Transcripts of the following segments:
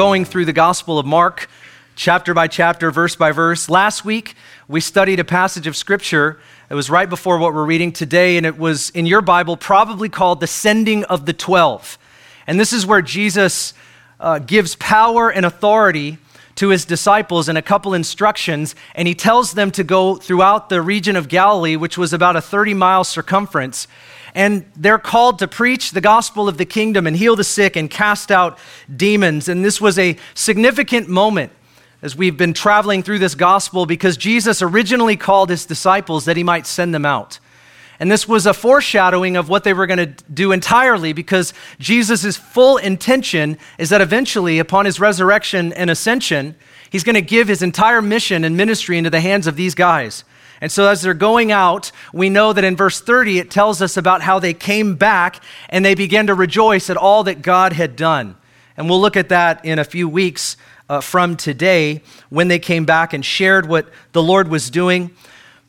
going through the Gospel of Mark, chapter by chapter, verse by verse. Last week, we studied a passage of Scripture. It was right before what we're reading today, and it was in your Bible probably called the Sending of the Twelve. And this is where Jesus uh, gives power and authority to his disciples in a couple instructions, and he tells them to go throughout the region of Galilee, which was about a 30 mile circumference and they're called to preach the gospel of the kingdom and heal the sick and cast out demons. And this was a significant moment as we've been traveling through this gospel because Jesus originally called his disciples that he might send them out. And this was a foreshadowing of what they were going to do entirely because Jesus' full intention is that eventually, upon his resurrection and ascension, he's going to give his entire mission and ministry into the hands of these guys. And so, as they're going out, we know that in verse 30, it tells us about how they came back and they began to rejoice at all that God had done. And we'll look at that in a few weeks uh, from today when they came back and shared what the Lord was doing.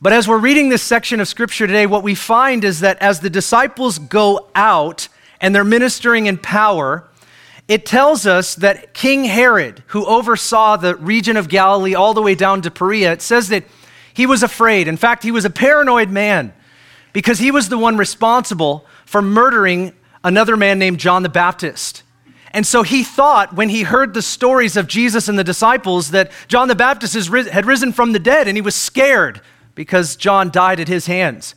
But as we're reading this section of Scripture today, what we find is that as the disciples go out and they're ministering in power, it tells us that King Herod, who oversaw the region of Galilee all the way down to Perea, it says that he was afraid. In fact, he was a paranoid man because he was the one responsible for murdering another man named John the Baptist. And so he thought when he heard the stories of Jesus and the disciples that John the Baptist had risen from the dead, and he was scared because John died at his hands.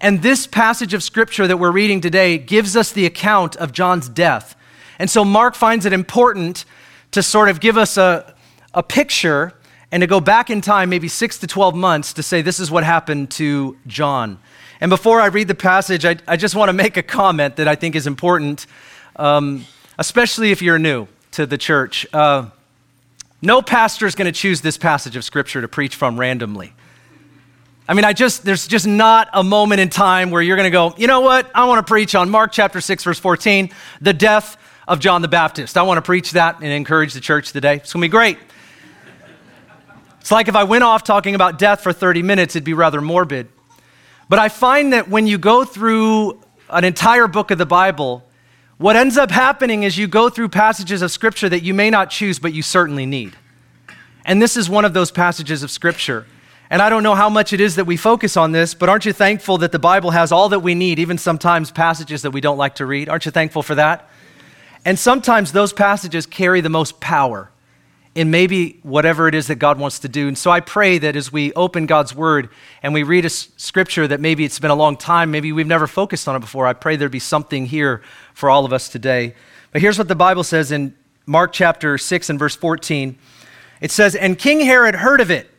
And this passage of scripture that we're reading today gives us the account of John's death. And so Mark finds it important to sort of give us a, a picture and to go back in time, maybe six to 12 months, to say this is what happened to John. And before I read the passage, I, I just want to make a comment that I think is important, um, especially if you're new to the church. Uh, no pastor is going to choose this passage of Scripture to preach from randomly. I mean, I just, there's just not a moment in time where you're going to go, you know what? I want to preach on Mark chapter 6, verse 14, the death of John the Baptist. I want to preach that and encourage the church today. It's going to be great. It's like if I went off talking about death for 30 minutes, it'd be rather morbid. But I find that when you go through an entire book of the Bible, what ends up happening is you go through passages of Scripture that you may not choose, but you certainly need. And this is one of those passages of Scripture. And I don't know how much it is that we focus on this, but aren't you thankful that the Bible has all that we need, even sometimes passages that we don't like to read? Aren't you thankful for that? And sometimes those passages carry the most power in maybe whatever it is that God wants to do. And so I pray that as we open God's word and we read a scripture that maybe it's been a long time, maybe we've never focused on it before, I pray there'd be something here for all of us today. But here's what the Bible says in Mark chapter 6 and verse 14. It says, And King Herod heard of it.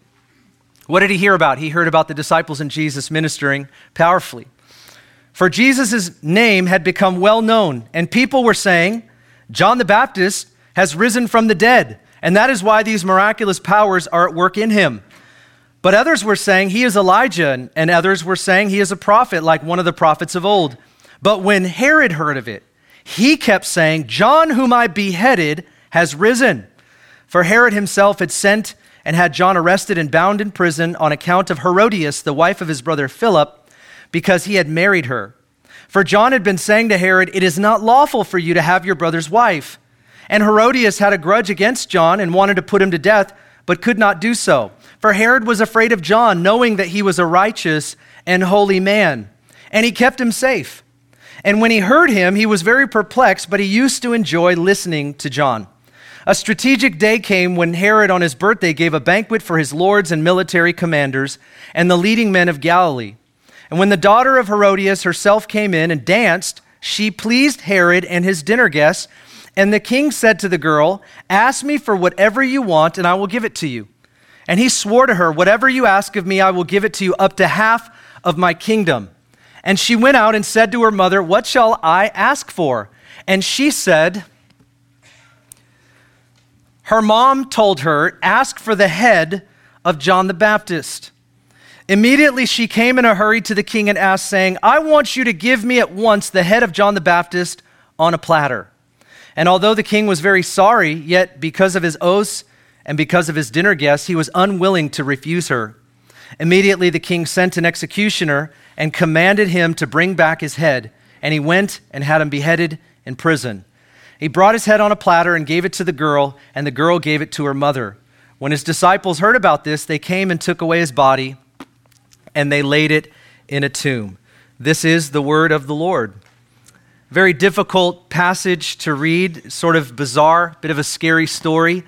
What did he hear about? He heard about the disciples and Jesus ministering powerfully. For Jesus' name had become well known, and people were saying, John the Baptist has risen from the dead and that is why these miraculous powers are at work in him. But others were saying he is Elijah, and others were saying he is a prophet, like one of the prophets of old. But when Herod heard of it, he kept saying, John, whom I beheaded, has risen. For Herod himself had sent and had John arrested and bound in prison on account of Herodias, the wife of his brother Philip, because he had married her. For John had been saying to Herod, It is not lawful for you to have your brother's wife. And Herodias had a grudge against John and wanted to put him to death, but could not do so. For Herod was afraid of John, knowing that he was a righteous and holy man, and he kept him safe. And when he heard him, he was very perplexed, but he used to enjoy listening to John. A strategic day came when Herod, on his birthday, gave a banquet for his lords and military commanders and the leading men of Galilee. And when the daughter of Herodias herself came in and danced, she pleased Herod and his dinner guests and the king said to the girl, Ask me for whatever you want, and I will give it to you. And he swore to her, Whatever you ask of me, I will give it to you, up to half of my kingdom. And she went out and said to her mother, What shall I ask for? And she said, Her mom told her, Ask for the head of John the Baptist. Immediately she came in a hurry to the king and asked, saying, I want you to give me at once the head of John the Baptist on a platter. And although the king was very sorry, yet because of his oaths and because of his dinner guests, he was unwilling to refuse her. Immediately the king sent an executioner and commanded him to bring back his head, and he went and had him beheaded in prison. He brought his head on a platter and gave it to the girl, and the girl gave it to her mother. When his disciples heard about this, they came and took away his body, and they laid it in a tomb. This is the word of the Lord. Very difficult passage to read, sort of bizarre, bit of a scary story.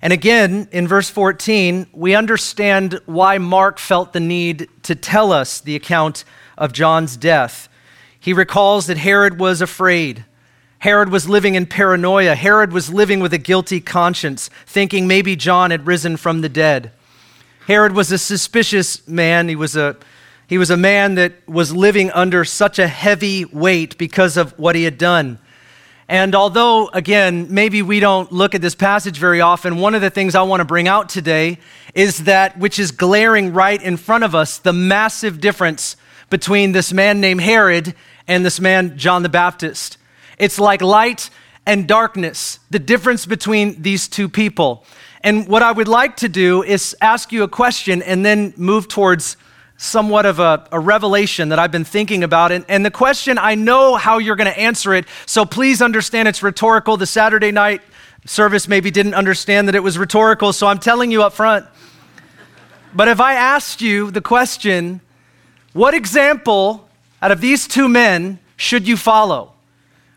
And again, in verse 14, we understand why Mark felt the need to tell us the account of John's death. He recalls that Herod was afraid. Herod was living in paranoia. Herod was living with a guilty conscience, thinking maybe John had risen from the dead. Herod was a suspicious man. He was a he was a man that was living under such a heavy weight because of what he had done. And although, again, maybe we don't look at this passage very often, one of the things I want to bring out today is that, which is glaring right in front of us, the massive difference between this man named Herod and this man, John the Baptist. It's like light and darkness, the difference between these two people. And what I would like to do is ask you a question and then move towards somewhat of a, a, revelation that I've been thinking about. And, and the question, I know how you're going to answer it, so please understand it's rhetorical. The Saturday night service maybe didn't understand that it was rhetorical, so I'm telling you up front. But if I asked you the question, what example out of these two men should you follow?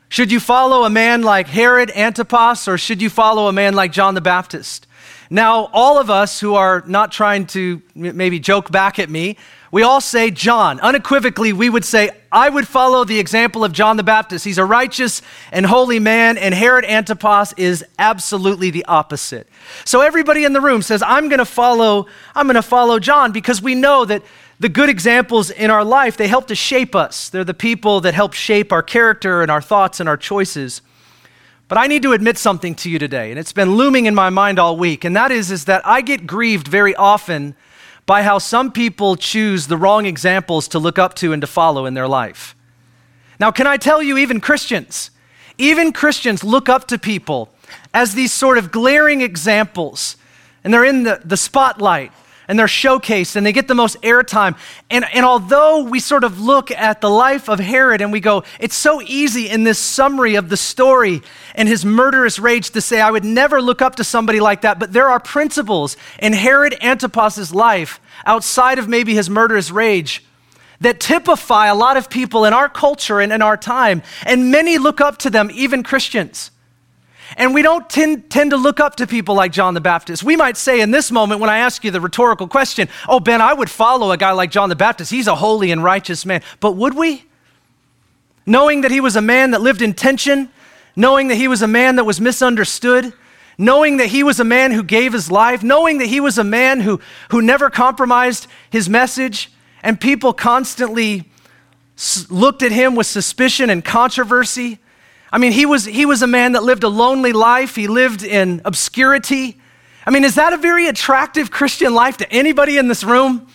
Should you follow a man like Herod Antipas, or should you follow a man like John the Baptist? Now, all of us who are not trying to maybe joke back at me, we all say John. Unequivocally, we would say, I would follow the example of John the Baptist. He's a righteous and holy man, and Herod Antipas is absolutely the opposite. So everybody in the room says, I'm going to follow, I'm to follow John because we know that the good examples in our life, they help to shape us. They're the people that help shape our character and our thoughts and our choices. But I need to admit something to you today, and it's been looming in my mind all week, and that is, is that I get grieved very often by how some people choose the wrong examples to look up to and to follow in their life. Now, can I tell you, even Christians, even Christians look up to people as these sort of glaring examples, and they're in the, the spotlight and they're showcased and they get the most airtime. And, and although we sort of look at the life of Herod and we go, it's so easy in this summary of the story and his murderous rage to say, I would never look up to somebody like that. But there are principles in Herod Antipas's life outside of maybe his murderous rage that typify a lot of people in our culture and in our time. And many look up to them, even Christians. And we don't tend, tend to look up to people like John the Baptist. We might say in this moment, when I ask you the rhetorical question, Oh, Ben, I would follow a guy like John the Baptist. He's a holy and righteous man. But would we? Knowing that he was a man that lived in tension, knowing that he was a man that was misunderstood, knowing that he was a man who gave his life, knowing that he was a man who, who never compromised his message, and people constantly looked at him with suspicion and controversy. I mean, he was, he was a man that lived a lonely life, he lived in obscurity. I mean, is that a very attractive Christian life to anybody in this room?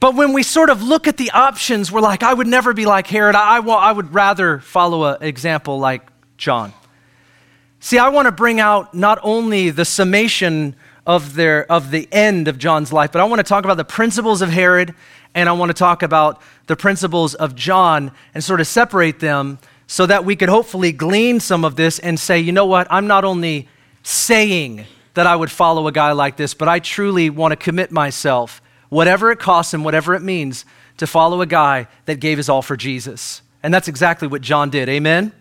But when we sort of look at the options, we're like, I would never be like Herod. I, I, I would rather follow an example like John. See, I want to bring out not only the summation of, their, of the end of John's life, but I want to talk about the principles of Herod and I want to talk about the principles of John and sort of separate them so that we could hopefully glean some of this and say, you know what, I'm not only saying that I would follow a guy like this, but I truly want to commit myself, whatever it costs and whatever it means, to follow a guy that gave his all for Jesus. And that's exactly what John did. Amen?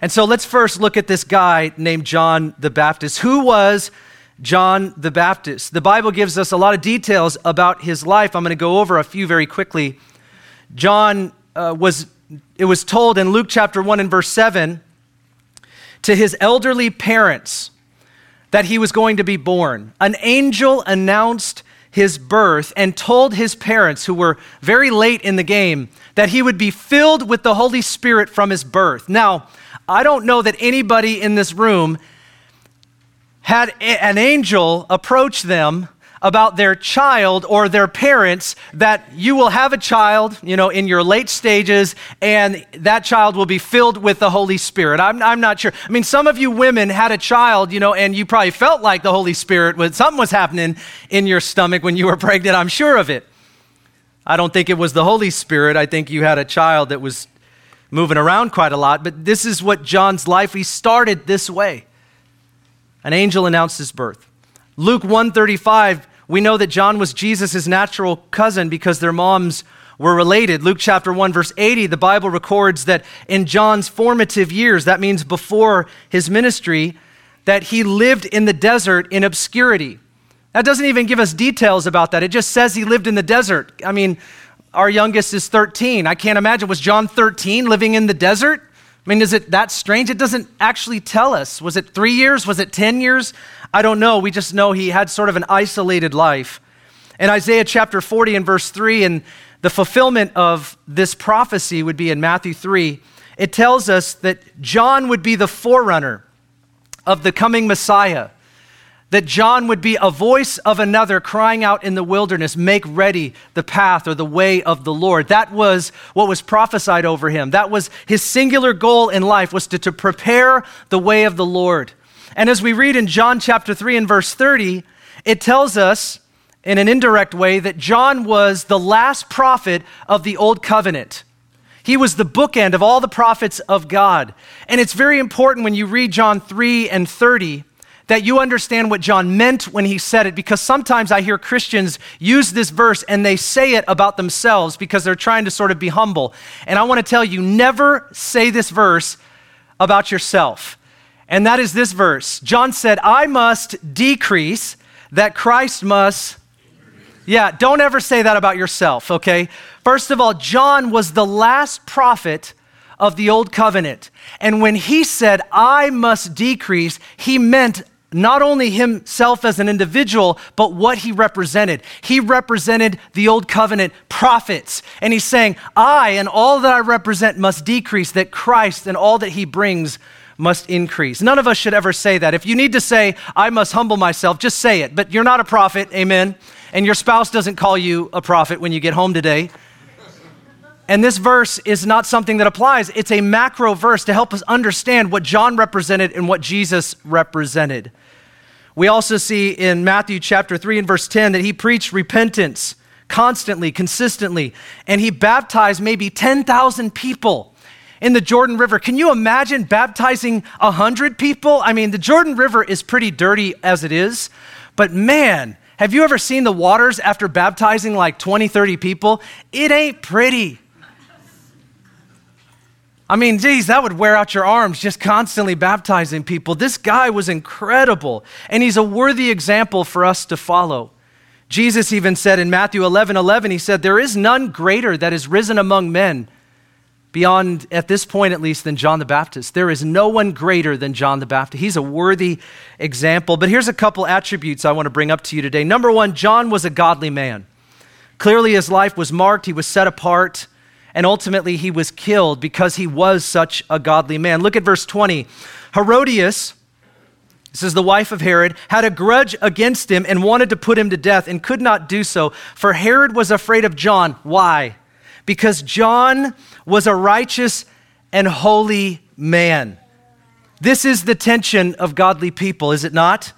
And so let's first look at this guy named John the Baptist. Who was John the Baptist? The Bible gives us a lot of details about his life. I'm going to go over a few very quickly. John uh, was it was told in Luke chapter 1 and verse 7 to his elderly parents that he was going to be born. An angel announced his birth and told his parents, who were very late in the game, that he would be filled with the Holy Spirit from his birth. Now, I don't know that anybody in this room had an angel approach them about their child or their parents that you will have a child, you know, in your late stages, and that child will be filled with the Holy Spirit. I'm, I'm not sure. I mean, some of you women had a child, you know, and you probably felt like the Holy Spirit was something was happening in your stomach when you were pregnant. I'm sure of it. I don't think it was the Holy Spirit. I think you had a child that was moving around quite a lot, but this is what John's life, he started this way. An angel announced his birth. Luke 135, we know that John was Jesus' natural cousin because their moms were related. Luke chapter 1, verse 80, the Bible records that in John's formative years, that means before his ministry, that he lived in the desert in obscurity. That doesn't even give us details about that. It just says he lived in the desert. I mean, our youngest is 13. I can't imagine. Was John 13 living in the desert? I mean, is it that strange? It doesn't actually tell us. Was it three years? Was it 10 years? I don't know. We just know he had sort of an isolated life. In Isaiah chapter 40 and verse 3, and the fulfillment of this prophecy would be in Matthew 3, it tells us that John would be the forerunner of the coming Messiah that John would be a voice of another crying out in the wilderness, make ready the path or the way of the Lord. That was what was prophesied over him. That was his singular goal in life was to, to prepare the way of the Lord. And as we read in John chapter 3 and verse 30, it tells us in an indirect way that John was the last prophet of the old covenant. He was the bookend of all the prophets of God. And it's very important when you read John 3 and 30 that you understand what John meant when he said it, because sometimes I hear Christians use this verse and they say it about themselves because they're trying to sort of be humble. And I want to tell you never say this verse about yourself. And that is this verse. John said, I must decrease, that Christ must. Yeah, don't ever say that about yourself, okay? First of all, John was the last prophet of the old covenant. And when he said, I must decrease, he meant not only himself as an individual, but what he represented. He represented the old covenant prophets. And he's saying, I and all that I represent must decrease, that Christ and all that he brings must increase. None of us should ever say that. If you need to say, I must humble myself, just say it. But you're not a prophet, amen. And your spouse doesn't call you a prophet when you get home today. And this verse is not something that applies. It's a macro verse to help us understand what John represented and what Jesus represented. We also see in Matthew chapter 3 and verse 10 that he preached repentance constantly, consistently, and he baptized maybe 10,000 people in the Jordan River. Can you imagine baptizing 100 people? I mean, the Jordan River is pretty dirty as it is, but man, have you ever seen the waters after baptizing like 20, 30 people? It ain't pretty. I mean, geez, that would wear out your arms just constantly baptizing people. This guy was incredible, and he's a worthy example for us to follow. Jesus even said in Matthew 11 11, he said, There is none greater that is risen among men, beyond, at this point at least, than John the Baptist. There is no one greater than John the Baptist. He's a worthy example. But here's a couple attributes I want to bring up to you today. Number one, John was a godly man. Clearly, his life was marked, he was set apart and ultimately he was killed because he was such a godly man. Look at verse 20. Herodias, this is the wife of Herod, had a grudge against him and wanted to put him to death and could not do so, for Herod was afraid of John. Why? Because John was a righteous and holy man. This is the tension of godly people, is it not?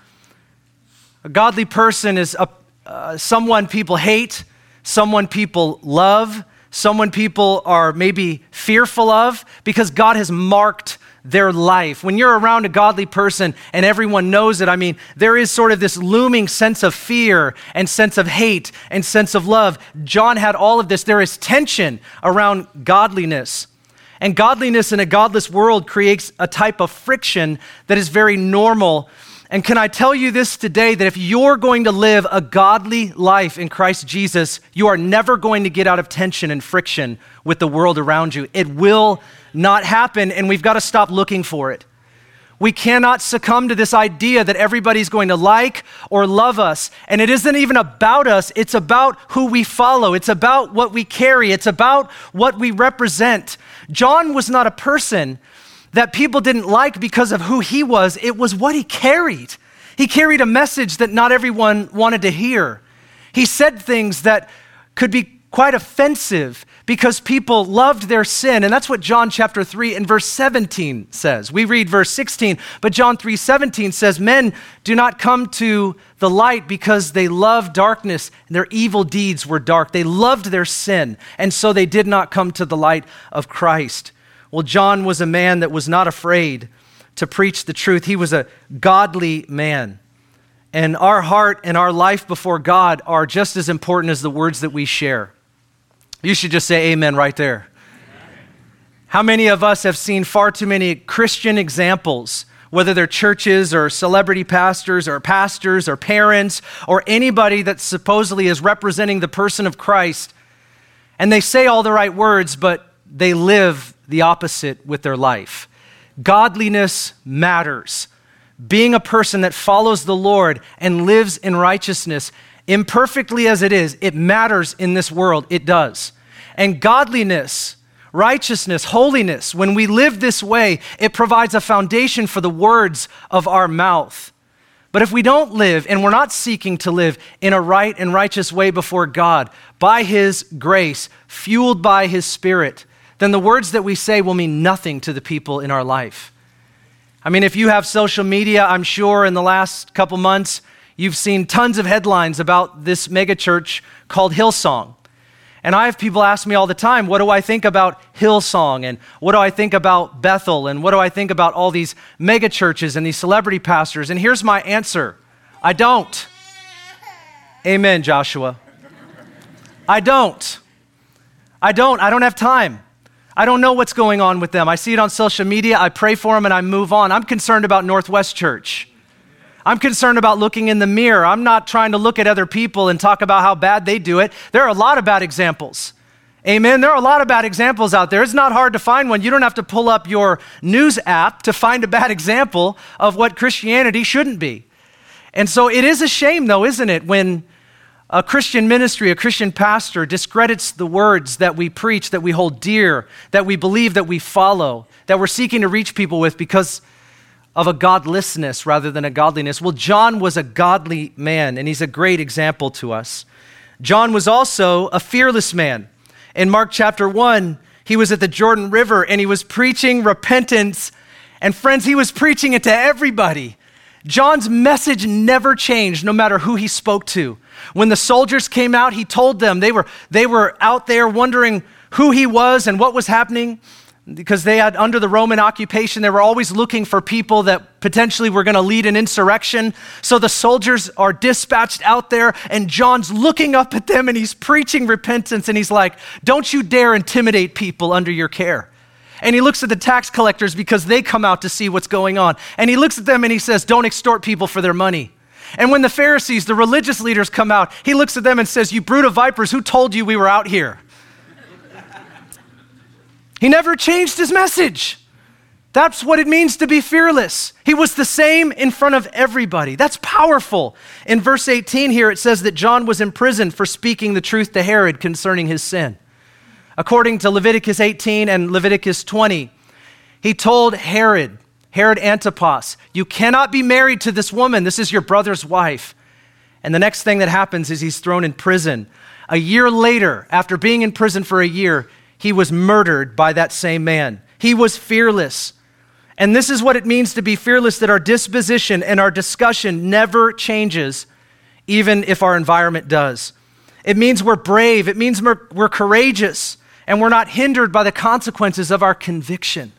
A godly person is a, uh, someone people hate, someone people love, someone people are maybe fearful of because God has marked their life. When you're around a godly person and everyone knows it, I mean, there is sort of this looming sense of fear and sense of hate and sense of love. John had all of this. There is tension around godliness. And godliness in a godless world creates a type of friction that is very normal and can I tell you this today that if you're going to live a godly life in Christ Jesus, you are never going to get out of tension and friction with the world around you. It will not happen, and we've got to stop looking for it. We cannot succumb to this idea that everybody's going to like or love us. And it isn't even about us, it's about who we follow, it's about what we carry, it's about what we represent. John was not a person that people didn't like because of who he was, it was what he carried. He carried a message that not everyone wanted to hear. He said things that could be quite offensive because people loved their sin. And that's what John chapter 3 and verse 17 says. We read verse 16, but John 3 17 says, Men do not come to the light because they love darkness and their evil deeds were dark. They loved their sin, and so they did not come to the light of Christ. Well, John was a man that was not afraid to preach the truth. He was a godly man. And our heart and our life before God are just as important as the words that we share. You should just say amen right there. How many of us have seen far too many Christian examples, whether they're churches or celebrity pastors or pastors or parents or anybody that supposedly is representing the person of Christ, and they say all the right words, but they live the opposite with their life? Godliness matters. Being a person that follows the Lord and lives in righteousness, imperfectly as it is, it matters in this world. It does. And godliness, righteousness, holiness, when we live this way, it provides a foundation for the words of our mouth. But if we don't live and we're not seeking to live in a right and righteous way before God, by His grace, fueled by His Spirit, then the words that we say will mean nothing to the people in our life. I mean, if you have social media, I'm sure in the last couple months, you've seen tons of headlines about this megachurch called Hillsong. And I have people ask me all the time, what do I think about Hillsong? And what do I think about Bethel? And what do I think about all these megachurches and these celebrity pastors? And here's my answer I don't. Amen, Joshua. I don't. I don't. I don't have time. I don't know what's going on with them. I see it on social media. I pray for them and I move on. I'm concerned about Northwest Church. I'm concerned about looking in the mirror. I'm not trying to look at other people and talk about how bad they do it. There are a lot of bad examples. Amen. There are a lot of bad examples out there. It's not hard to find one. You don't have to pull up your news app to find a bad example of what Christianity shouldn't be. And so it is a shame, though, isn't it, when a Christian ministry, a Christian pastor discredits the words that we preach, that we hold dear, that we believe, that we follow, that we're seeking to reach people with because of a godlessness rather than a godliness. Well, John was a godly man, and he's a great example to us. John was also a fearless man. In Mark chapter 1, he was at the Jordan River and he was preaching repentance. And friends, he was preaching it to everybody. John's message never changed, no matter who he spoke to. When the soldiers came out, he told them they were, they were out there wondering who he was and what was happening because they had, under the Roman occupation, they were always looking for people that potentially were going to lead an insurrection. So the soldiers are dispatched out there, and John's looking up at them and he's preaching repentance. And he's like, Don't you dare intimidate people under your care. And he looks at the tax collectors because they come out to see what's going on. And he looks at them and he says, Don't extort people for their money. And when the Pharisees, the religious leaders, come out, he looks at them and says, You brood of vipers, who told you we were out here? he never changed his message. That's what it means to be fearless. He was the same in front of everybody. That's powerful. In verse 18 here, it says that John was imprisoned for speaking the truth to Herod concerning his sin. According to Leviticus 18 and Leviticus 20, he told Herod, Herod Antipas, You cannot be married to this woman. This is your brother's wife. And the next thing that happens is he's thrown in prison. A year later, after being in prison for a year, he was murdered by that same man. He was fearless. And this is what it means to be fearless that our disposition and our discussion never changes, even if our environment does. It means we're brave, it means we're, we're courageous, and we're not hindered by the consequences of our conviction.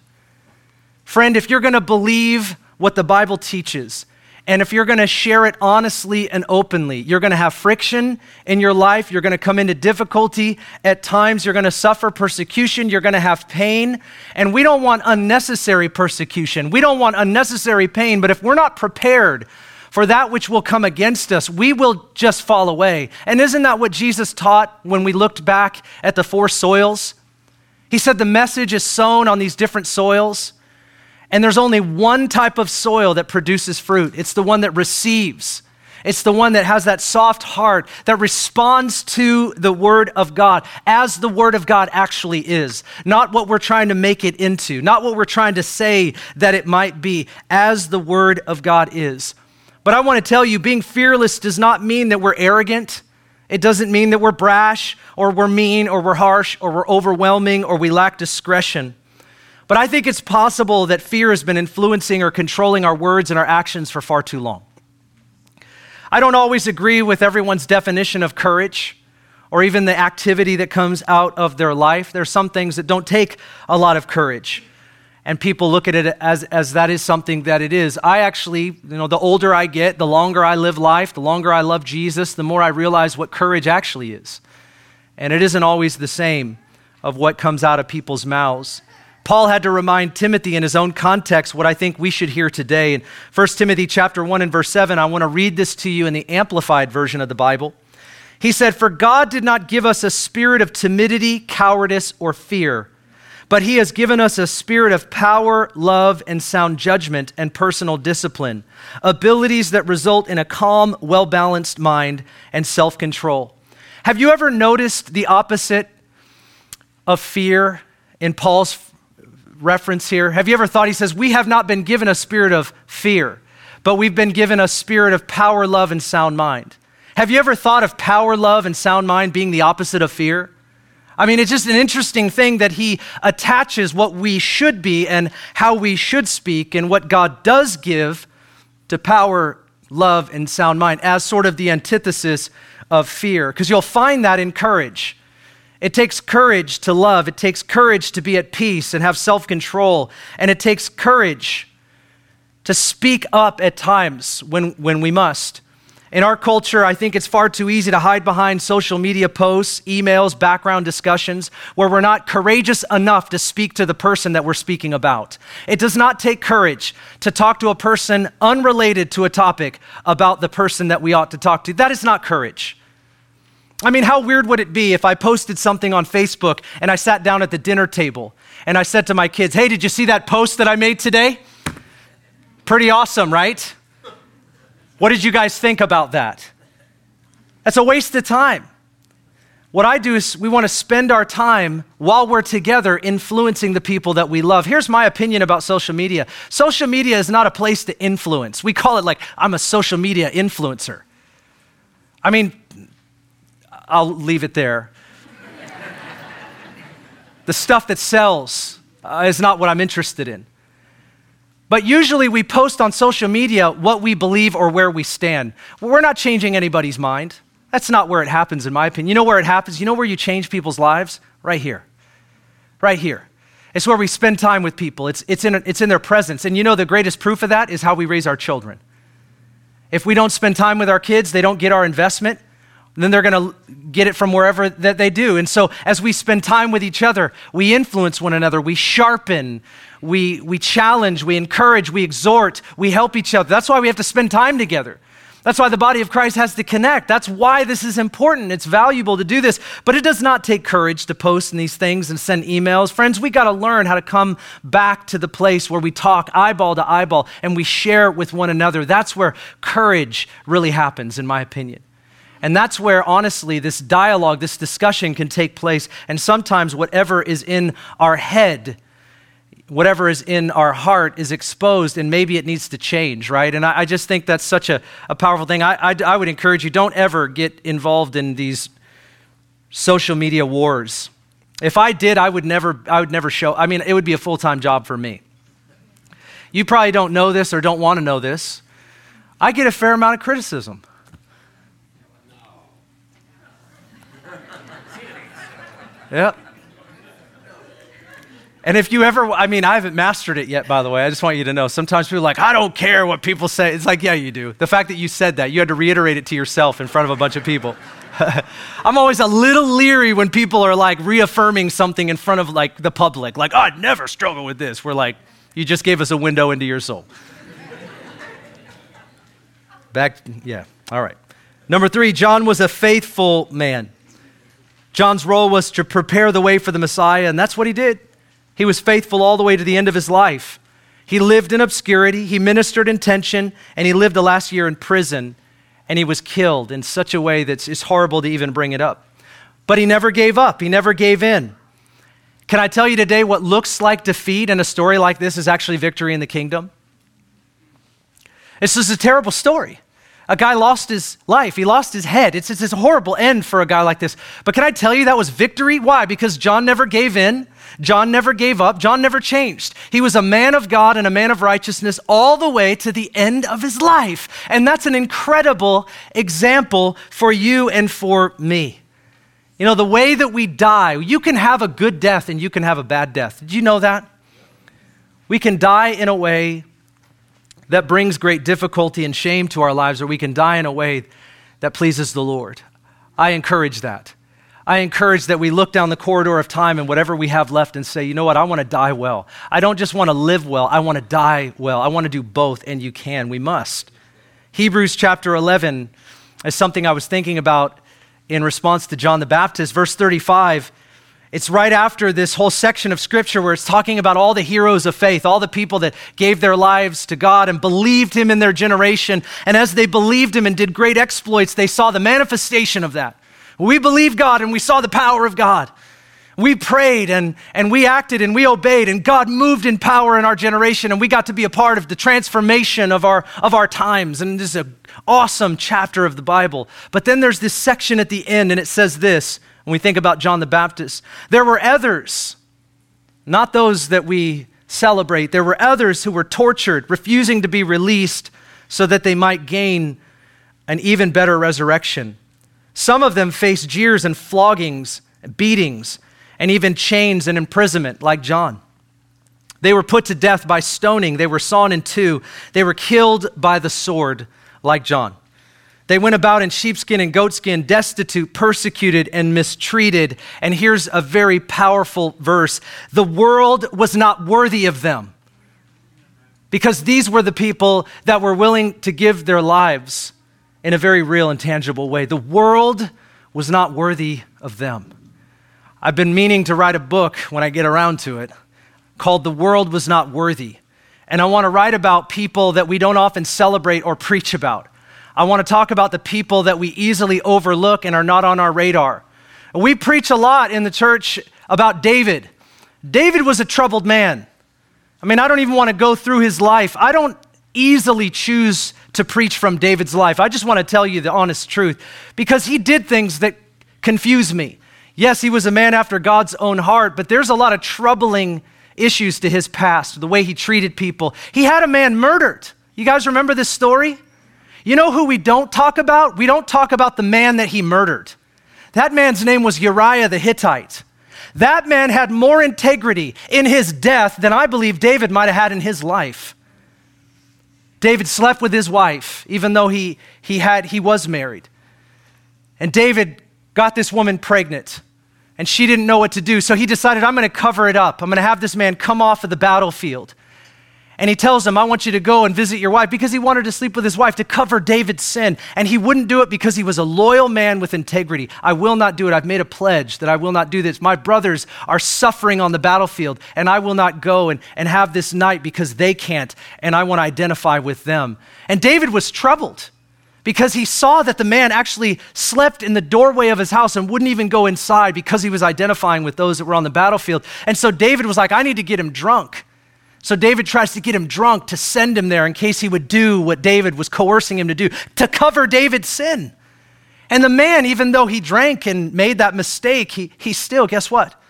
Friend, if you're going to believe what the Bible teaches, and if you're going to share it honestly and openly, you're going to have friction in your life. You're going to come into difficulty. At times, you're going to suffer persecution. You're going to have pain. And we don't want unnecessary persecution. We don't want unnecessary pain. But if we're not prepared for that which will come against us, we will just fall away. And isn't that what Jesus taught when we looked back at the four soils? He said the message is sown on these different soils. And there's only one type of soil that produces fruit it's the one that receives. It's the one that has that soft heart that responds to the Word of God as the Word of God actually is. Not what we're trying to make it into, not what we're trying to say that it might be, as the Word of God is. But I want to tell you, being fearless does not mean that we're arrogant. It doesn't mean that we're brash or we're mean or we're harsh or we're overwhelming or we lack discretion. But I think it's possible that fear has been influencing or controlling our words and our actions for far too long. I don't always agree with everyone's definition of courage or even the activity that comes out of their life. There are some things that don't take a lot of courage. And people look at it as, as that is something that it is. I actually, you know, the older I get, the longer I live life, the longer I love Jesus, the more I realize what courage actually is. And it isn't always the same of what comes out of people's mouths. Paul had to remind Timothy in his own context what I think we should hear today. In 1 Timothy chapter 1 and verse 7, I want to read this to you in the amplified version of the Bible. He said, For God did not give us a spirit of timidity, cowardice, or fear, but He has given us a spirit of power, love, and sound judgment and personal discipline, abilities that result in a calm, well balanced mind and self control. Have you ever noticed the opposite of fear in Paul's reference here? Have you ever thought he says, We have not been given a spirit of fear, but we've been given a spirit of power, love, and sound mind? Have you ever thought of power, love, and sound mind being the opposite of fear? I mean, it's just an interesting thing that he attaches what we should be and how we should speak and what God does give to power, love, and sound mind as sort of the antithesis of fear. Because you'll find that in courage. It takes courage to love, it takes courage to be at peace and have self control, and it takes courage to speak up at times when, when we must. In our culture, I think it's far too easy to hide behind social media posts, emails, background discussions, where we're not courageous enough to speak to the person that we're speaking about. It does not take courage to talk to a person unrelated to a topic about the person that we ought to talk to. That is not courage. I mean, how weird would it be if I posted something on Facebook and I sat down at the dinner table and I said to my kids, Hey, did you see that post that I made today? Pretty awesome, right? What did you guys think about that? That's a waste of time. What I do is we want to spend our time while we're together influencing the people that we love. Here's my opinion about social media social media is not a place to influence. We call it like, I'm a social media influencer. I mean, I'll leave it there. the stuff that sells uh, is not what I'm interested in. But usually we post on social media what we believe or where we stand. We're not changing anybody's mind. That's not where it happens, in my opinion. You know where it happens? You know where you change people's lives? Right here. Right here. It's where we spend time with people, it's, it's, in, it's in their presence. And you know the greatest proof of that is how we raise our children. If we don't spend time with our kids, they don't get our investment, then they're going to get it from wherever that they do. And so as we spend time with each other, we influence one another, we sharpen, we, we challenge, we encourage, we exhort, we help each other. That's why we have to spend time together. That's why the body of Christ has to connect. That's why this is important. It's valuable to do this. But it does not take courage to post in these things and send emails. Friends, we got to learn how to come back to the place where we talk eyeball to eyeball and we share with one another. That's where courage really happens, in my opinion. And that's where, honestly, this dialogue, this discussion can take place. And sometimes whatever is in our head whatever is in our heart is exposed and maybe it needs to change, right? And I, I just think that's such a, a powerful thing. I, I, I would encourage you don't ever get involved in these social media wars. If I did, I would never, I would never show, I mean, it would be a full time job for me. You probably don't know this or don't want to know this. I get a fair amount of criticism. Yep. And if you ever, I mean, I haven't mastered it yet, by the way. I just want you to know. Sometimes people are like, I don't care what people say. It's like, yeah, you do. The fact that you said that, you had to reiterate it to yourself in front of a bunch of people. I'm always a little leery when people are like reaffirming something in front of like the public. Like, oh, I'd never struggle with this. We're like, you just gave us a window into your soul. Back, yeah, all right. Number three, John was a faithful man. John's role was to prepare the way for the Messiah, and that's what he did. He was faithful all the way to the end of his life. He lived in obscurity, he ministered in tension, and he lived the last year in prison, and he was killed in such a way that it's horrible to even bring it up. But he never gave up, he never gave in. Can I tell you today what looks like defeat in a story like this is actually victory in the kingdom? This is a terrible story. A guy lost his life. He lost his head. It's, it's, a horrible end for a guy like this. But can I tell you that was victory? Why? Because John never gave in. John never gave up. John never changed. He was a man of God and a man of righteousness all the way to the end of his life. And that's an incredible example for you and for me. You know, the way that we die, you can have a good death and you can have a bad death. Did you know that? We can die in a way that brings great difficulty and shame to our lives, or we can die in a way that pleases the Lord. I encourage that. I encourage that we look down the corridor of time and whatever we have left and say, you know what, I want to die well. I don't just want to live well, I want to die well. I want to do both, and you can. We must. Hebrews chapter 11 is something I was thinking about in response to John the Baptist. Verse 35 it's right after this whole section of scripture where it's talking about all the heroes of faith, all the people that gave their lives to God and believed Him in their generation. And as they believed Him and did great exploits, they saw the manifestation of that. We believed God and we saw the power of God. We prayed and, and we acted and we obeyed, and God moved in power in our generation, and we got to be a part of the transformation of our, of our times. And this is an awesome chapter of the Bible. But then there's this section at the end, and it says this when we think about John the Baptist. There were others, not those that we celebrate, there were others who were tortured, refusing to be released so that they might gain an even better resurrection. Some of them faced jeers and floggings, beatings, and even chains and imprisonment, like John. They were put to death by stoning. They were sawn in two. They were killed by the sword, like John. They went about in sheepskin and goatskin, destitute, persecuted, and mistreated. And here's a very powerful verse the world was not worthy of them because these were the people that were willing to give their lives in a very real and tangible way. The world was not worthy of them. I've been meaning to write a book when I get around to it called The World Was Not Worthy. And I want to write about people that we don't often celebrate or preach about. I want to talk about the people that we easily overlook and are not on our radar. We preach a lot in the church about David. David was a troubled man. I mean, I don't even want to go through his life. I don't easily choose to preach from David's life. I just want to tell you the honest truth because he did things that confuse me. Yes, he was a man after God's own heart, but there's a lot of troubling issues to his past, the way he treated people. He had a man murdered. You guys remember this story? You know who we don't talk about? We don't talk about the man that he murdered. That man's name was Uriah the Hittite. That man had more integrity in his death than I believe David might have had in his life. David slept with his wife, even though he, he, had, he was married. And David got this woman pregnant, and she didn't know what to do. So he decided, I'm going to cover it up. I'm going to have this man come off of the battlefield. And he tells him, I want you to go and visit your wife because he wanted to sleep with his wife to cover David's sin. And he wouldn't do it because he was a loyal man with integrity. I will not do it. I've made a pledge that I will not do this. My brothers are suffering on the battlefield, and I will not go and, and have this night because they can't, and I want to identify with them. And David was troubled because he saw that the man actually slept in the doorway of his house and wouldn't even go inside because he was identifying with those that were on the battlefield. And so David was like, I need to get him drunk. So David tries to get him drunk to send him there in case he would do what David was coercing him to do, to cover David's sin. And the man, even though he drank and made that mistake, he, he still, guess what?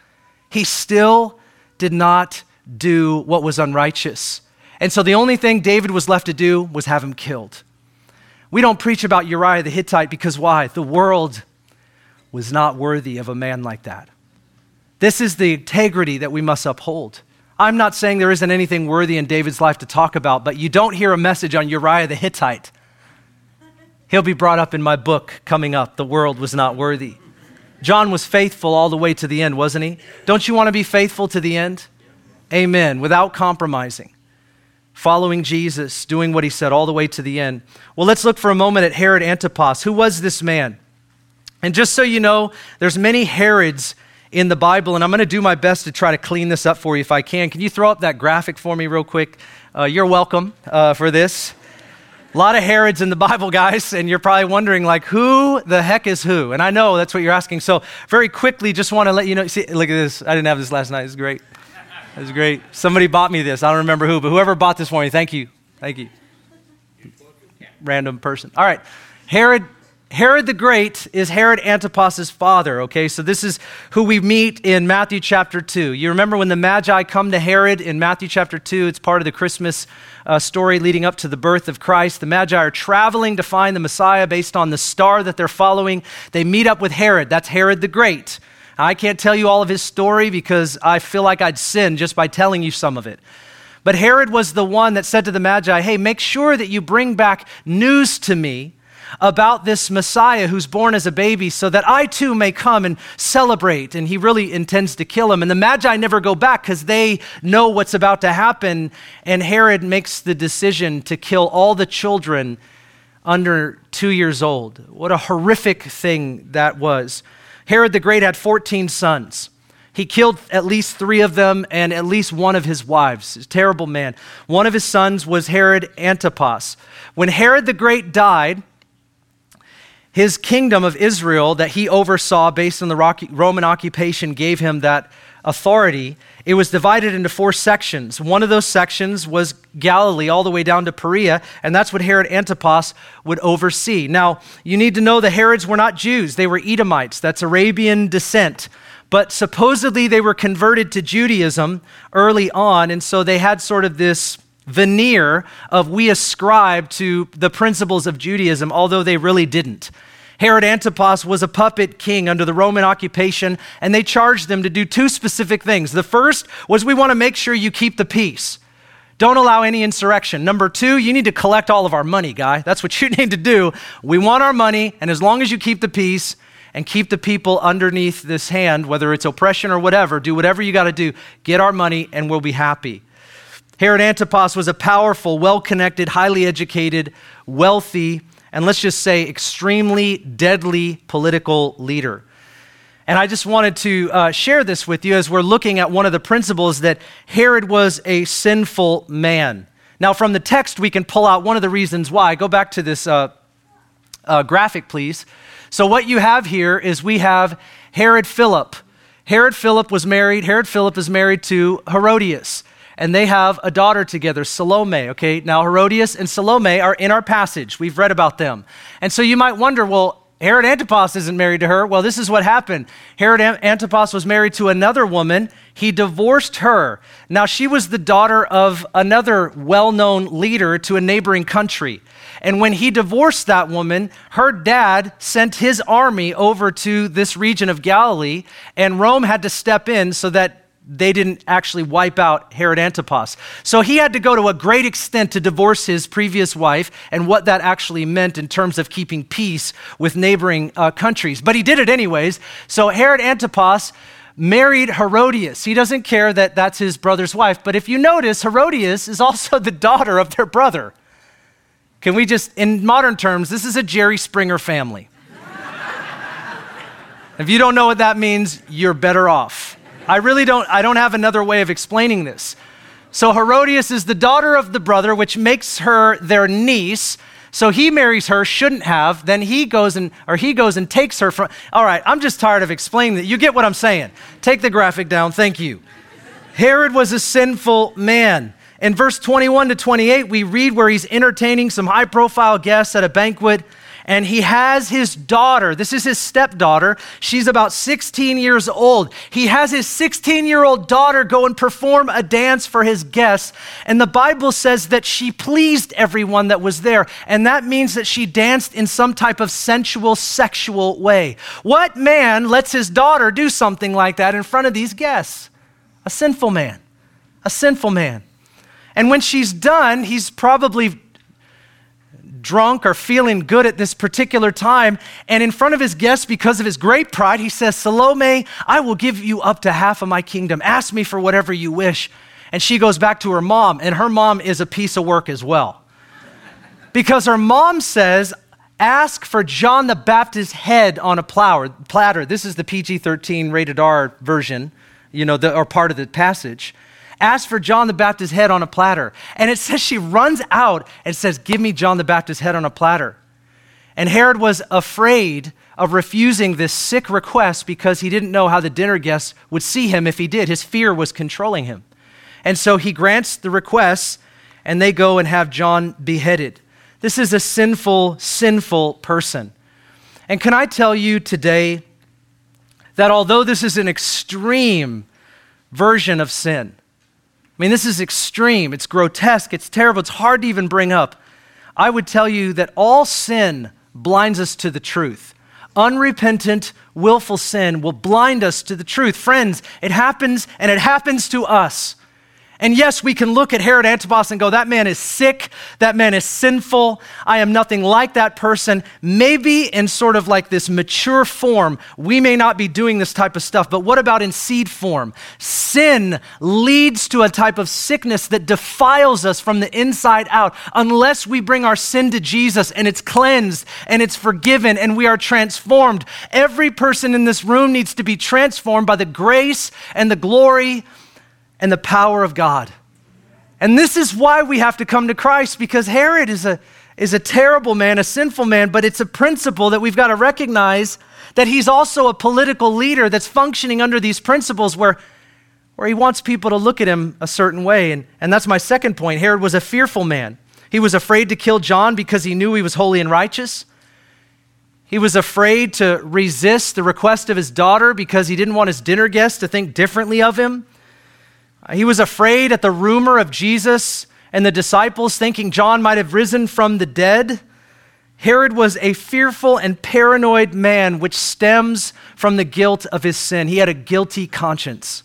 He still did not do what was unrighteous. And so the only thing David was left to do was have him killed. We don't preach about Uriah the Hittite because why? The world was not worthy of a man like that. This is the integrity that we must uphold. I'm not saying there isn't anything worthy in David's life to talk about, but you don't hear a message on Uriah the Hittite. He'll be brought up in my book coming up. The world was not worthy. John was faithful all the way to the end, wasn't he? Don't you want to be faithful to the end? Amen. Without compromising. Following Jesus, doing what he said all the way to the end. Well, let's look for a moment at Herod Antipas. Who was this man? And just so you know, there's many Herods in the Bible, and I'm going to do my best to try to clean this up for you if I can. Can you throw up that graphic for me, real quick? Uh, you're welcome uh, for this. A lot of Herods in the Bible, guys, and you're probably wondering, like, who the heck is who? And I know that's what you're asking. So, very quickly, just want to let you know. See, look at this. I didn't have this last night. It's great. It's great. Somebody bought me this. I don't remember who, but whoever bought this for me, thank you. Thank you. Random person. All right. Herod Herod the Great is Herod Antipas's father, okay? So this is who we meet in Matthew chapter 2. You remember when the Magi come to Herod in Matthew chapter 2? It's part of the Christmas uh, story leading up to the birth of Christ. The Magi are traveling to find the Messiah based on the star that they're following. They meet up with Herod. That's Herod the Great. I can't tell you all of his story because I feel like I'd sin just by telling you some of it. But Herod was the one that said to the Magi, Hey, make sure that you bring back news to me about this Messiah who's born as a baby so that I too may come and celebrate. And he really intends to kill him. And the Magi never go back because they know what's about to happen. And Herod makes the decision to kill all the children under two years old. What a horrific thing that was. Herod the Great had 14 sons. He killed at least three of them and at least one of his wives. Terrible man. One of his sons was Herod Antipas. When Herod the Great died, his kingdom of Israel that he oversaw based on the Roman occupation gave him that authority. It was divided into four sections. One of those sections was Galilee, all the way down to Perea, and that's what Herod Antipas would oversee. Now, you need to know the Herods were not Jews, they were Edomites. That's Arabian descent. But supposedly they were converted to Judaism early on, and so they had sort of this veneer of we ascribe to the principles of Judaism, although they really didn't. Herod Antipas was a puppet king under the Roman occupation, and they charged them to do two specific things. The first was we want to make sure you keep the peace. Don't allow any insurrection. Number two, you need to collect all of our money, guy. That's what you need to do. We want our money, and as long as you keep the peace and keep the people underneath this hand, whether it's oppression or whatever, do whatever you got to do. Get our money, and we'll be happy. Herod Antipas was a powerful, well connected, highly educated, wealthy, and let's just say extremely deadly political leader. And I just wanted to uh, share this with you as we're looking at one of the principles that Herod was a sinful man. Now, from the text, we can pull out one of the reasons why. Go back to this uh, uh, graphic, please. So, what you have here is we have Herod Philip. Herod Philip was married, Herod Philip is married to Herodias and they have a daughter together, Salome. Okay, now Herodias and Salome are in our passage. We've read about them. And so you might wonder, well, Herod Antipas isn't married to her. Well, this is what happened. Herod Antipas was married to another woman. He divorced her. Now, she was the daughter of another well known leader to a neighboring country. And when he divorced that woman, her dad sent his army over to this region of Galilee, and Rome had to step in so that they didn't actually wipe out Herod Antipas. So he had to go to a great extent to divorce his previous wife and what that actually meant in terms of keeping peace with neighboring uh, countries. But he did it anyways. So Herod Antipas married Herodias. He doesn't care that that's his brother's wife. But if you notice, Herodias is also the daughter of their brother. Can we just, in modern terms, this is a Jerry Springer family. if you don't know what that means, you're better off. I really don't, I don't have another way of explaining this. So Herodias is the daughter of the brother, which makes her their niece. So he marries her, shouldn't have. Then he goes and, or he goes and takes her from. All right, I'm just tired of explaining that. You get what I'm saying. Take the graphic down. Thank you. Herod was a sinful man. In verse 21 to 28, we read where he's entertaining some high profile guests at a banquet and he has his daughter. This is his stepdaughter. She's about 16 years old. He has his 16 year old daughter go and perform a dance for his guests. And the Bible says that she pleased everyone that was there. And that means that she danced in some type of sensual, sexual way. What man lets his daughter do something like that in front of these guests? A sinful man. A sinful man. And when she's done, he's probably drunk or feeling good at this particular time. And in front of his guests, because of his great pride, he says, Salome, I will give you up to half of my kingdom. Ask me for whatever you wish. And she goes back to her mom, and her mom is a piece of work as well. because her mom says, Ask for John the Baptist's head on a platter. This is the PG 13 rated R version, you know, the, or part of the passage asked for John the Baptist's head on a platter. And it says she runs out and says, Give me John the Baptist's head on a platter. And Herod was afraid of refusing this sick request because he didn't know how the dinner guests would see him if he did. His fear was controlling him. And so he grants the request, and they go and have John beheaded. This is a sinful, sinful person. And can I tell you today that although this is an extreme version of sin, I mean, this is extreme, it's grotesque, it's terrible, it's hard to even bring up. I would tell you that all sin blinds us to the truth. Unrepentant, willful sin will blind us to the truth. Friends, it happens and it happens to us. And yes, we can look at Herod Antipas and go, that man is sick, that man is sinful, I am nothing like that person. Maybe in sort of like this mature form, we may not be doing this type of stuff, but what about in seed form? Sin leads to a type of sickness that defiles us from the inside out unless we bring our sin to Jesus and it's cleansed and it's forgiven and we are transformed. Every person in this room needs to be transformed by the grace and the glory and the power of God. And this is why we have to come to Christ because Herod is a, is a terrible man, a sinful man, but it's a principle that we've got to recognize that he's also a political leader that's functioning under these principles where, where he wants people to look at him a certain way. And, and that's my second point. Herod was a fearful man. He was afraid to kill John because he knew he was holy and righteous. He was afraid to resist the request of his daughter because he didn't want his dinner guests to think differently of him. He was afraid at the rumor of Jesus and the disciples thinking John might have risen from the dead. Herod was a fearful and paranoid man, which stems from the guilt of his sin. He had a guilty conscience.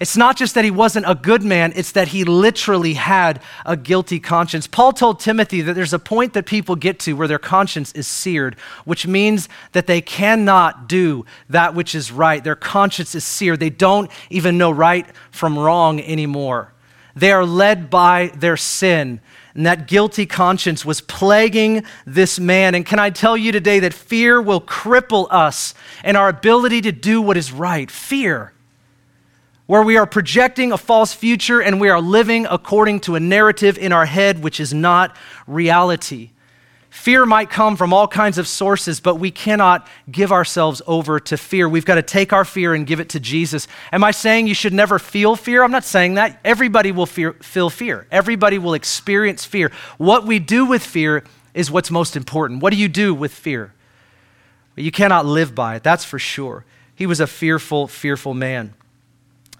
It's not just that he wasn't a good man, it's that he literally had a guilty conscience. Paul told Timothy that there's a point that people get to where their conscience is seared, which means that they cannot do that which is right. Their conscience is seared. They don't even know right from wrong anymore. They are led by their sin. And that guilty conscience was plaguing this man. And can I tell you today that fear will cripple us and our ability to do what is right? Fear where we are projecting a false future and we are living according to a narrative in our head which is not reality. Fear might come from all kinds of sources, but we cannot give ourselves over to fear. We've got to take our fear and give it to Jesus. Am I saying you should never feel fear? I'm not saying that. Everybody will fear, feel fear, everybody will experience fear. What we do with fear is what's most important. What do you do with fear? You cannot live by it, that's for sure. He was a fearful, fearful man.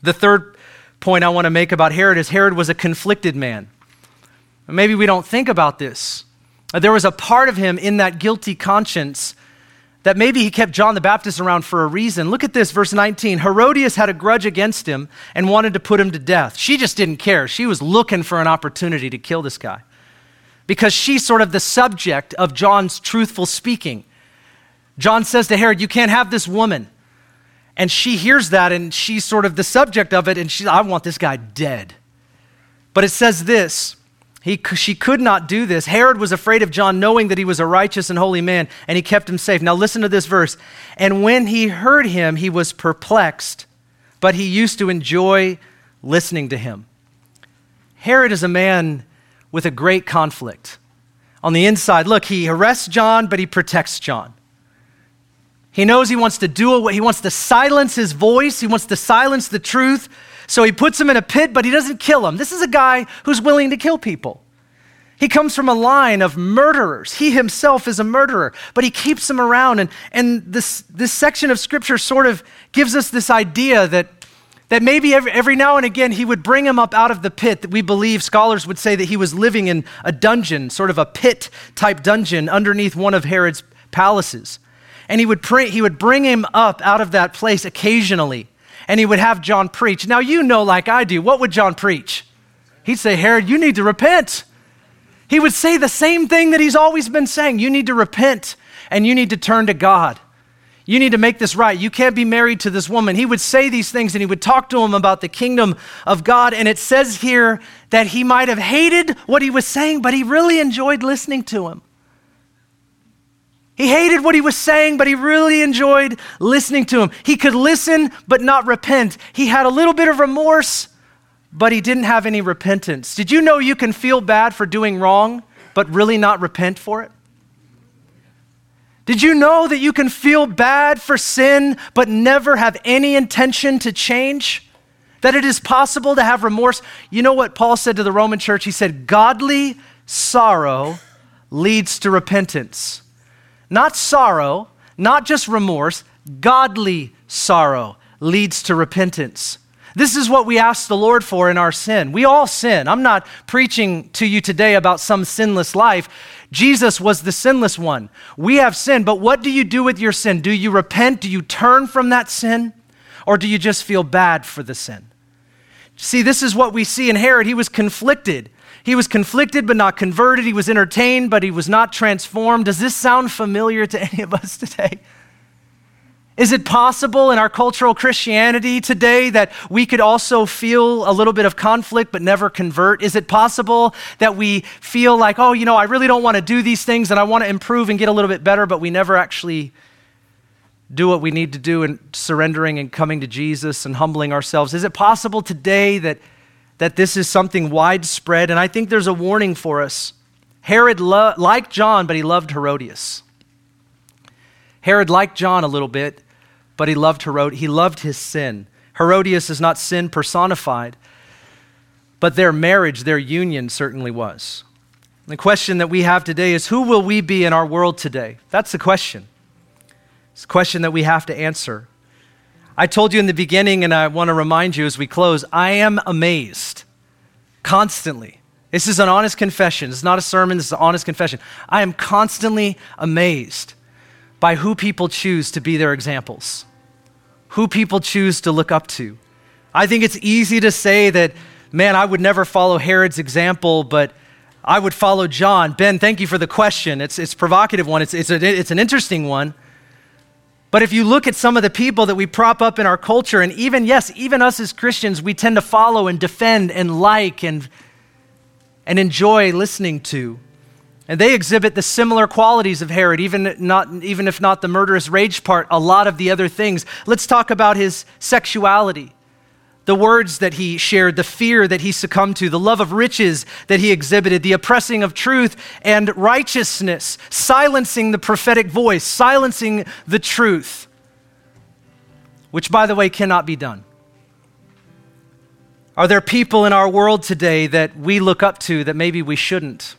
The third point I want to make about Herod is Herod was a conflicted man. Maybe we don't think about this. There was a part of him in that guilty conscience that maybe he kept John the Baptist around for a reason. Look at this, verse 19. Herodias had a grudge against him and wanted to put him to death. She just didn't care. She was looking for an opportunity to kill this guy because she's sort of the subject of John's truthful speaking. John says to Herod, You can't have this woman. And she hears that and she's sort of the subject of it, and she, I want this guy dead. But it says this he, she could not do this. Herod was afraid of John, knowing that he was a righteous and holy man, and he kept him safe. Now, listen to this verse. And when he heard him, he was perplexed, but he used to enjoy listening to him. Herod is a man with a great conflict. On the inside, look, he arrests John, but he protects John. He knows he wants to do it. He wants to silence his voice. He wants to silence the truth. So he puts him in a pit, but he doesn't kill him. This is a guy who's willing to kill people. He comes from a line of murderers. He himself is a murderer, but he keeps them around. And, and this, this section of scripture sort of gives us this idea that, that maybe every, every now and again he would bring him up out of the pit. That we believe scholars would say that he was living in a dungeon, sort of a pit type dungeon underneath one of Herod's palaces and he would, he would bring him up out of that place occasionally, and he would have John preach. Now, you know, like I do, what would John preach? He'd say, Herod, you need to repent. He would say the same thing that he's always been saying you need to repent and you need to turn to God. You need to make this right. You can't be married to this woman. He would say these things and he would talk to him about the kingdom of God. And it says here that he might have hated what he was saying, but he really enjoyed listening to him. He hated what he was saying, but he really enjoyed listening to him. He could listen, but not repent. He had a little bit of remorse, but he didn't have any repentance. Did you know you can feel bad for doing wrong, but really not repent for it? Did you know that you can feel bad for sin, but never have any intention to change? That it is possible to have remorse? You know what Paul said to the Roman church? He said, Godly sorrow leads to repentance. Not sorrow, not just remorse, godly sorrow leads to repentance. This is what we ask the Lord for in our sin. We all sin. I'm not preaching to you today about some sinless life. Jesus was the sinless one. We have sin, but what do you do with your sin? Do you repent? Do you turn from that sin? Or do you just feel bad for the sin? See, this is what we see in Herod. He was conflicted. He was conflicted but not converted. He was entertained but he was not transformed. Does this sound familiar to any of us today? Is it possible in our cultural Christianity today that we could also feel a little bit of conflict but never convert? Is it possible that we feel like, oh, you know, I really don't want to do these things and I want to improve and get a little bit better, but we never actually do what we need to do in surrendering and coming to Jesus and humbling ourselves? Is it possible today that, that this is something widespread? And I think there's a warning for us. Herod lo- liked John, but he loved Herodias. Herod liked John a little bit, but he loved Herod. He loved his sin. Herodias is not sin personified, but their marriage, their union certainly was. The question that we have today is who will we be in our world today? That's the question. It's a question that we have to answer. I told you in the beginning, and I want to remind you as we close I am amazed constantly. This is an honest confession. It's not a sermon, this is an honest confession. I am constantly amazed by who people choose to be their examples who people choose to look up to. I think it's easy to say that, man, I would never follow Herod's example, but I would follow John. Ben, thank you for the question. It's, it's provocative one, it's, it's, a, it's an interesting one. But if you look at some of the people that we prop up in our culture, and even, yes, even us as Christians, we tend to follow and defend and like and, and enjoy listening to. And they exhibit the similar qualities of Herod, even, not, even if not the murderous rage part, a lot of the other things. Let's talk about his sexuality, the words that he shared, the fear that he succumbed to, the love of riches that he exhibited, the oppressing of truth and righteousness, silencing the prophetic voice, silencing the truth, which, by the way, cannot be done. Are there people in our world today that we look up to that maybe we shouldn't?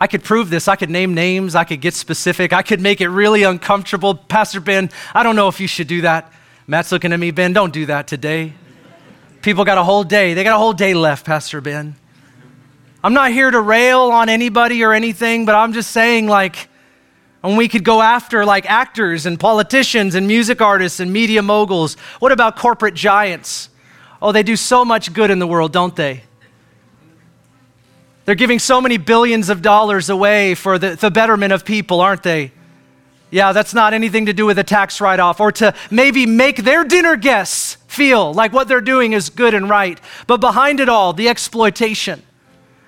I could prove this. I could name names. I could get specific. I could make it really uncomfortable. Pastor Ben, I don't know if you should do that. Matt's looking at me, Ben, don't do that today. People got a whole day. They got a whole day left, Pastor Ben. I'm not here to rail on anybody or anything, but I'm just saying, like, and we could go after like actors and politicians and music artists and media moguls. What about corporate giants? Oh, they do so much good in the world, don't they? They're giving so many billions of dollars away for the, the betterment of people, aren't they? Yeah, that's not anything to do with a tax write off or to maybe make their dinner guests feel like what they're doing is good and right. But behind it all, the exploitation,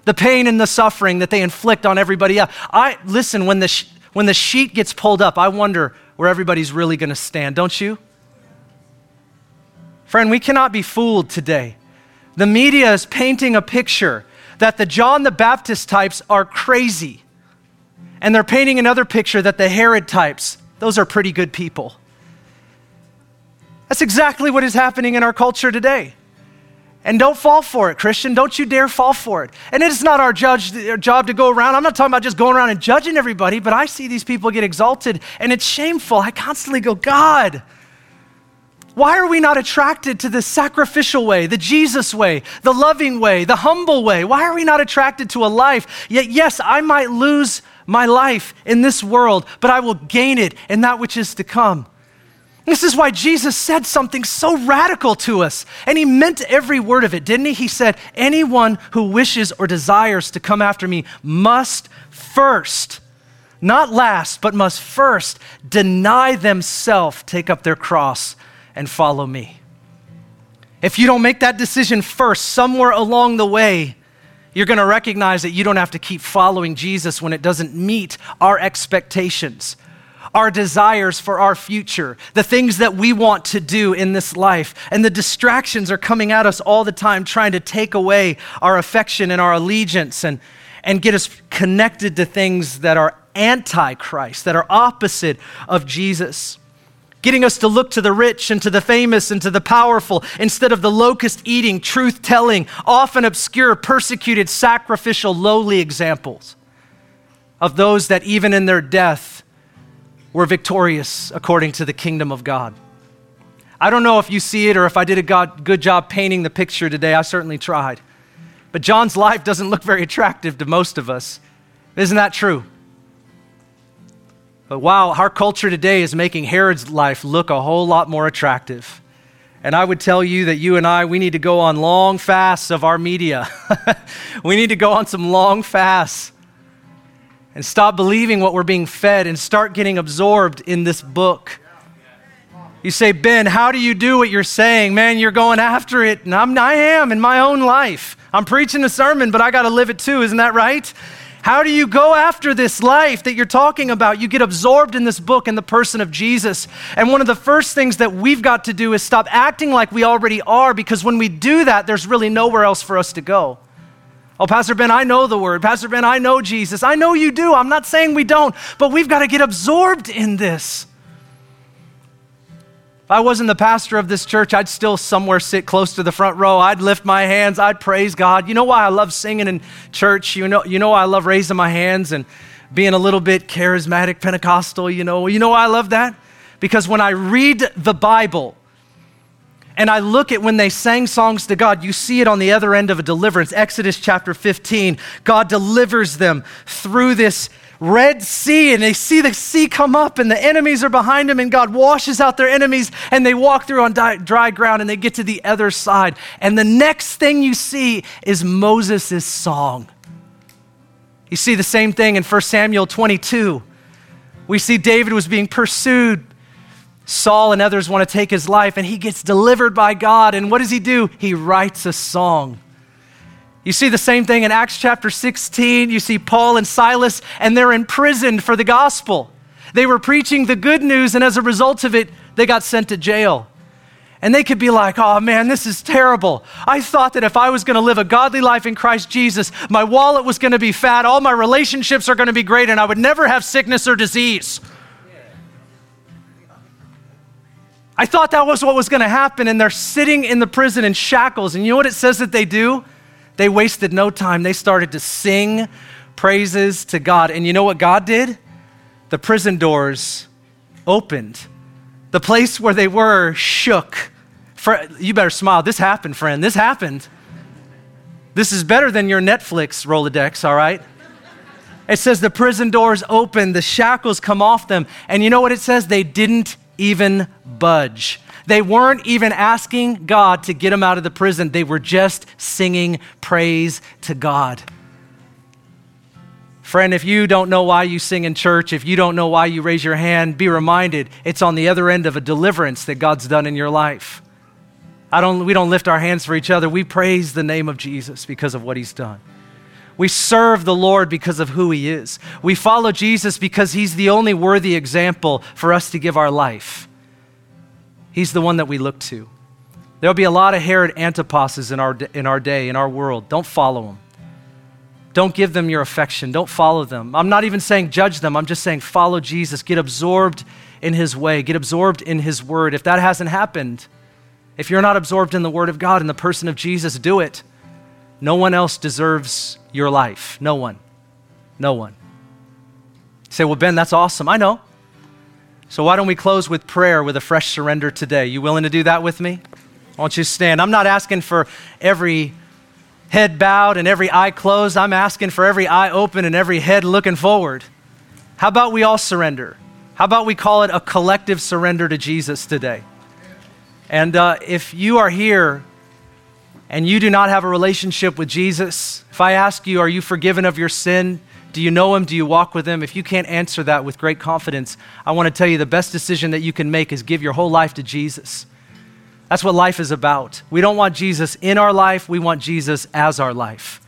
the pain and the suffering that they inflict on everybody else. I listen when the sh- when the sheet gets pulled up, I wonder where everybody's really going to stand, don't you? Friend, we cannot be fooled today. The media is painting a picture that the John the Baptist types are crazy. And they're painting another picture that the Herod types, those are pretty good people. That's exactly what is happening in our culture today. And don't fall for it, Christian. Don't you dare fall for it. And it is not our, judge, our job to go around. I'm not talking about just going around and judging everybody, but I see these people get exalted, and it's shameful. I constantly go, God, why are we not attracted to the sacrificial way, the Jesus way, the loving way, the humble way? Why are we not attracted to a life? Yet, yes, I might lose my life in this world, but I will gain it in that which is to come. This is why Jesus said something so radical to us. And he meant every word of it, didn't he? He said, Anyone who wishes or desires to come after me must first, not last, but must first deny themselves, take up their cross, and follow me. If you don't make that decision first, somewhere along the way, you're going to recognize that you don't have to keep following Jesus when it doesn't meet our expectations, our desires for our future, the things that we want to do in this life. And the distractions are coming at us all the time, trying to take away our affection and our allegiance and, and get us connected to things that are anti Christ, that are opposite of Jesus getting us to look to the rich and to the famous and to the powerful instead of the locust eating, truth telling, often obscure, persecuted, sacrificial, lowly examples. of those that even in their death were victorious according to the kingdom of God. I don't know if you see it or if I did a good job painting the picture today. I certainly tried. But John's life doesn't look very attractive to most of us. Isn't that true? But wow, our culture today is making Herod's life look a whole lot more attractive. And I would tell you that you and I, we need to go on long fasts of our media. we need to go on some long fasts and stop believing what we're being fed and start getting absorbed in this book. You say, Ben, how do you do what you're saying? Man, you're going after it. And I'm, I am in my own life. I'm preaching a sermon, but I got to live it too. Isn't that right? How do you go after this life that you're talking about? You get absorbed in this book in the person of Jesus. And one of the first things that we've got to do is stop acting like we already are, because when we do that, there's really nowhere else for us to go. Oh, Pastor Ben, I know the word. Pastor Ben, I know Jesus. I know you do. I'm not saying we don't, but we've got to get absorbed in this. If I wasn't the pastor of this church, I'd still somewhere sit close to the front row. I'd lift my hands. I'd praise God. You know why I love singing in church? You know, you know I love raising my hands and being a little bit charismatic Pentecostal, you know. You know why I love that? Because when I read the Bible, and I look at when they sang songs to God, you see it on the other end of a deliverance. Exodus chapter 15, God delivers them through this Red Sea, and they see the sea come up, and the enemies are behind them, and God washes out their enemies, and they walk through on dry ground, and they get to the other side. And the next thing you see is Moses' song. You see the same thing in 1 Samuel 22. We see David was being pursued. Saul and others want to take his life, and he gets delivered by God. And what does he do? He writes a song. You see the same thing in Acts chapter 16. You see Paul and Silas, and they're imprisoned for the gospel. They were preaching the good news, and as a result of it, they got sent to jail. And they could be like, oh man, this is terrible. I thought that if I was going to live a godly life in Christ Jesus, my wallet was going to be fat, all my relationships are going to be great, and I would never have sickness or disease. I thought that was what was going to happen, and they're sitting in the prison in shackles. And you know what it says that they do? They wasted no time. They started to sing praises to God. And you know what God did? The prison doors opened. The place where they were shook. You better smile. This happened, friend. This happened. This is better than your Netflix Rolodex, all right? It says the prison doors open, the shackles come off them. And you know what it says? They didn't even budge. They weren't even asking God to get them out of the prison, they were just singing praise to God. Friend, if you don't know why you sing in church, if you don't know why you raise your hand, be reminded it's on the other end of a deliverance that God's done in your life. I don't, we don't lift our hands for each other. We praise the name of Jesus because of what he's done. We serve the Lord because of who he is. We follow Jesus because he's the only worthy example for us to give our life. He's the one that we look to. There'll be a lot of Herod Antipas's in our, in our day, in our world. Don't follow them. Don't give them your affection. Don't follow them. I'm not even saying judge them. I'm just saying follow Jesus. Get absorbed in his way. Get absorbed in his word. If that hasn't happened, if you're not absorbed in the word of God and the person of Jesus, do it. No one else deserves your life. No one. No one. You say, well, Ben, that's awesome. I know. So, why don't we close with prayer with a fresh surrender today? You willing to do that with me? Why don't you stand? I'm not asking for every head bowed and every eye closed. I'm asking for every eye open and every head looking forward. How about we all surrender? How about we call it a collective surrender to Jesus today? And uh, if you are here and you do not have a relationship with Jesus, if I ask you, are you forgiven of your sin? Do you know him? Do you walk with him? If you can't answer that with great confidence, I want to tell you the best decision that you can make is give your whole life to Jesus. That's what life is about. We don't want Jesus in our life, we want Jesus as our life.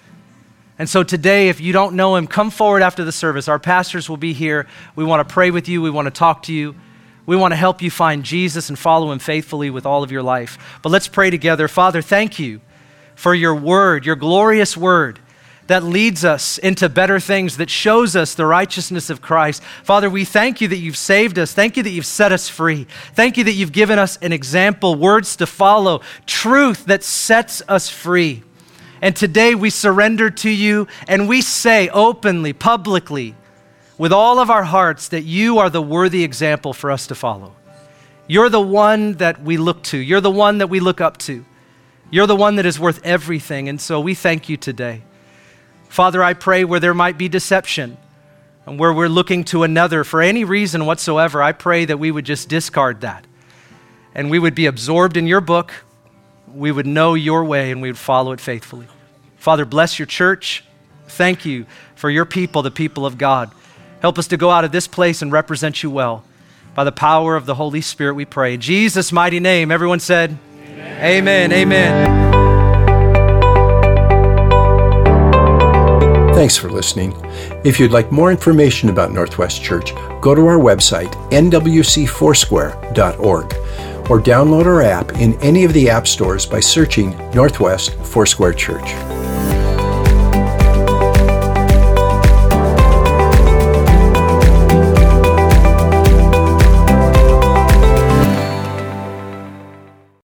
And so today, if you don't know him, come forward after the service. Our pastors will be here. We want to pray with you, we want to talk to you. We want to help you find Jesus and follow him faithfully with all of your life. But let's pray together. Father, thank you for your word, your glorious word that leads us into better things, that shows us the righteousness of Christ. Father, we thank you that you've saved us. Thank you that you've set us free. Thank you that you've given us an example, words to follow, truth that sets us free. And today we surrender to you and we say openly, publicly, with all of our hearts that you are the worthy example for us to follow. You're the one that we look to, you're the one that we look up to. You're the one that is worth everything. And so we thank you today. Father, I pray where there might be deception and where we're looking to another for any reason whatsoever, I pray that we would just discard that and we would be absorbed in your book. We would know your way and we would follow it faithfully. Father, bless your church. Thank you for your people, the people of God. Help us to go out of this place and represent you well. By the power of the Holy Spirit, we pray. In Jesus' mighty name, everyone said, Amen. Amen. Amen. Thanks for listening. If you'd like more information about Northwest Church, go to our website, nwcfoursquare.org, or download our app in any of the app stores by searching Northwest Foursquare Church.